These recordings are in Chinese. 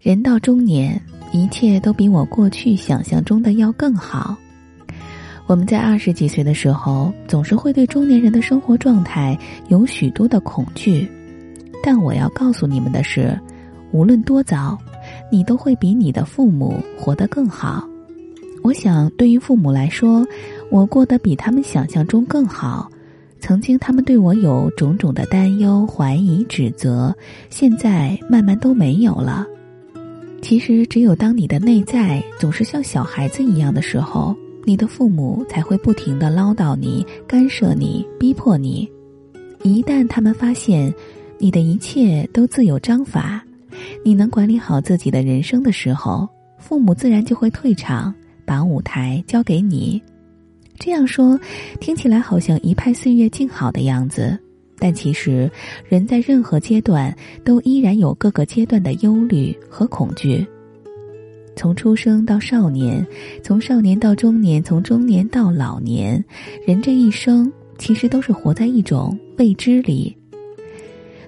人到中年，一切都比我过去想象中的要更好。我们在二十几岁的时候，总是会对中年人的生活状态有许多的恐惧。但我要告诉你们的是，无论多早，你都会比你的父母活得更好。我想，对于父母来说，我过得比他们想象中更好。曾经，他们对我有种种的担忧、怀疑、指责，现在慢慢都没有了。其实，只有当你的内在总是像小孩子一样的时候，你的父母才会不停的唠叨你、干涉你、逼迫你。一旦他们发现你的一切都自有章法，你能管理好自己的人生的时候，父母自然就会退场，把舞台交给你。这样说，听起来好像一派岁月静好的样子。但其实，人在任何阶段都依然有各个阶段的忧虑和恐惧。从出生到少年，从少年到中年，从中年到老年，人这一生其实都是活在一种未知里。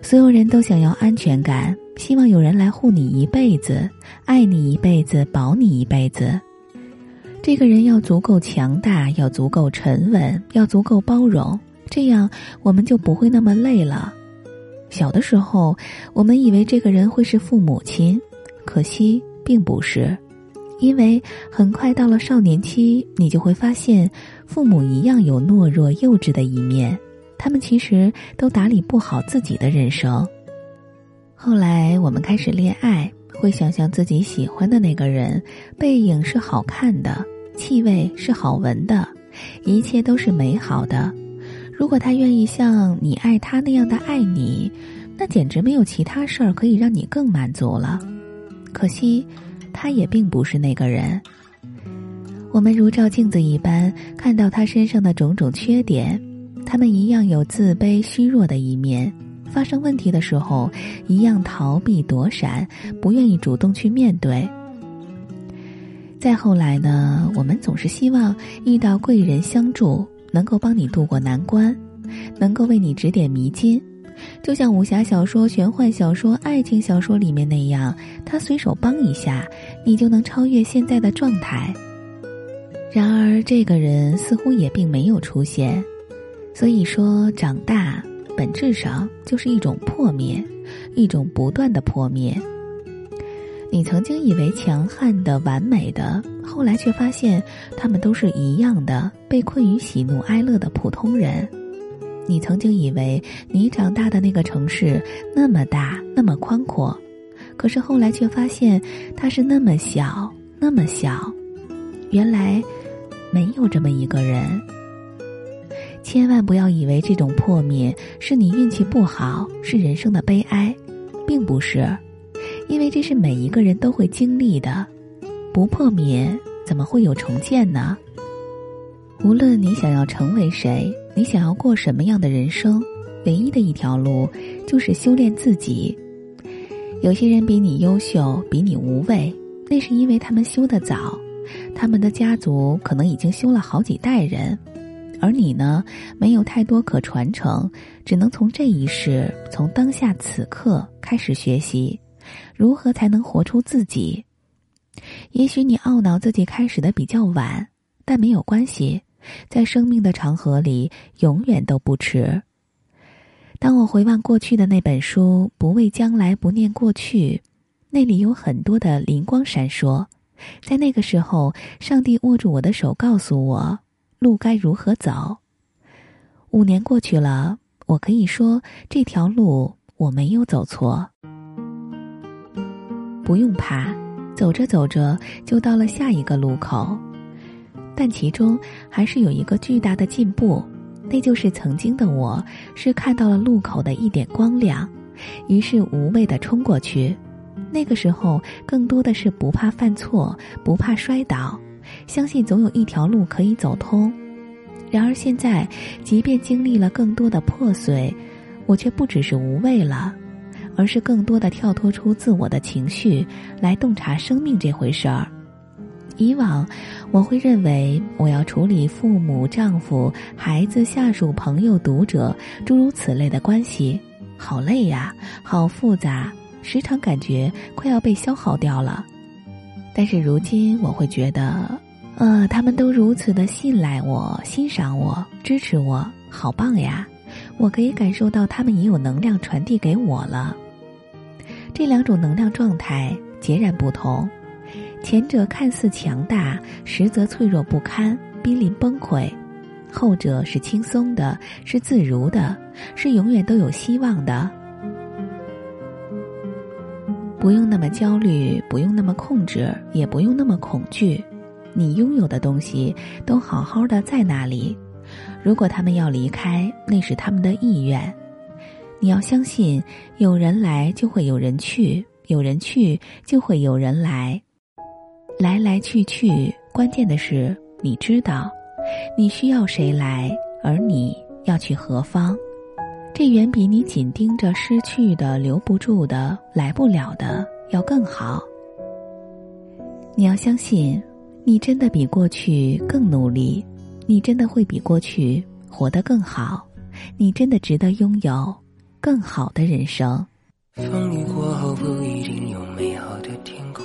所有人都想要安全感，希望有人来护你一辈子，爱你一辈子，保你一辈子。这个人要足够强大，要足够沉稳，要足够包容。这样，我们就不会那么累了。小的时候，我们以为这个人会是父母亲，可惜并不是，因为很快到了少年期，你就会发现，父母一样有懦弱幼稚的一面，他们其实都打理不好自己的人生。后来，我们开始恋爱，会想象自己喜欢的那个人，背影是好看的，气味是好闻的，一切都是美好的。如果他愿意像你爱他那样的爱你，那简直没有其他事儿可以让你更满足了。可惜，他也并不是那个人。我们如照镜子一般，看到他身上的种种缺点，他们一样有自卑、虚弱的一面。发生问题的时候，一样逃避、躲闪，不愿意主动去面对。再后来呢，我们总是希望遇到贵人相助。能够帮你渡过难关，能够为你指点迷津，就像武侠小说、玄幻小说、爱情小说里面那样，他随手帮一下，你就能超越现在的状态。然而，这个人似乎也并没有出现。所以说，长大本质上就是一种破灭，一种不断的破灭。你曾经以为强悍的、完美的，后来却发现他们都是一样的，被困于喜怒哀乐的普通人。你曾经以为你长大的那个城市那么大、那么宽阔，可是后来却发现它是那么小、那么小。原来没有这么一个人。千万不要以为这种破灭是你运气不好，是人生的悲哀，并不是。因为这是每一个人都会经历的，不破灭怎么会有重建呢？无论你想要成为谁，你想要过什么样的人生，唯一的一条路就是修炼自己。有些人比你优秀，比你无畏，那是因为他们修得早，他们的家族可能已经修了好几代人，而你呢，没有太多可传承，只能从这一世，从当下此刻开始学习。如何才能活出自己？也许你懊恼自己开始的比较晚，但没有关系，在生命的长河里，永远都不迟。当我回望过去的那本书《不畏将来，不念过去》，那里有很多的灵光闪烁。在那个时候，上帝握住我的手，告诉我路该如何走。五年过去了，我可以说这条路我没有走错。不用怕，走着走着就到了下一个路口，但其中还是有一个巨大的进步，那就是曾经的我是看到了路口的一点光亮，于是无畏的冲过去。那个时候更多的是不怕犯错，不怕摔倒，相信总有一条路可以走通。然而现在，即便经历了更多的破碎，我却不只是无畏了。而是更多的跳脱出自我的情绪，来洞察生命这回事儿。以往，我会认为我要处理父母、丈夫、孩子、下属、朋友、读者诸如此类的关系，好累呀，好复杂，时常感觉快要被消耗掉了。但是如今我会觉得，呃，他们都如此的信赖我、欣赏我、支持我，好棒呀！我可以感受到他们已有能量传递给我了。这两种能量状态截然不同，前者看似强大，实则脆弱不堪，濒临崩溃；后者是轻松的，是自如的，是永远都有希望的。不用那么焦虑，不用那么控制，也不用那么恐惧。你拥有的东西都好好的在那里。如果他们要离开，那是他们的意愿。你要相信，有人来就会有人去，有人去就会有人来。来来去去，关键的是你知道，你需要谁来，而你要去何方。这远比你紧盯着失去的、留不住的、来不了的要更好。你要相信，你真的比过去更努力，你真的会比过去活得更好，你真的值得拥有更好的人生。风雨过后不一定有美好的天空，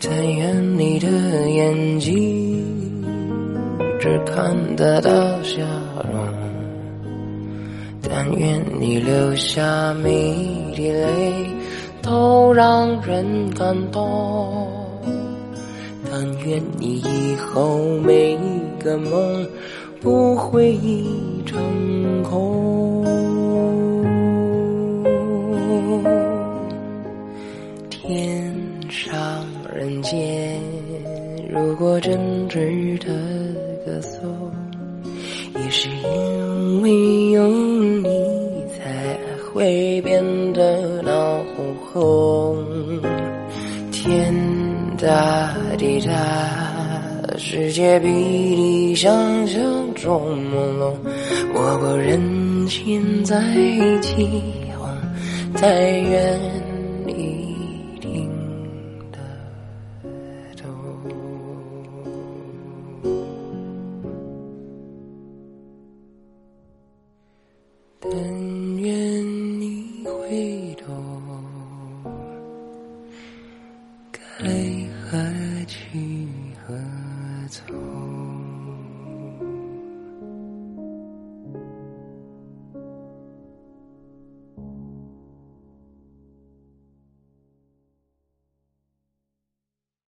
但愿你的眼睛只看得到笑容。但愿你流下每滴泪都让人感动，但愿你以后每一个梦不会一场空。天上人间，如果真值得歌颂，也是因为有你才。会变得闹哄哄，天大地大，世界比你想象中朦胧。我不忍心再起哄，太远。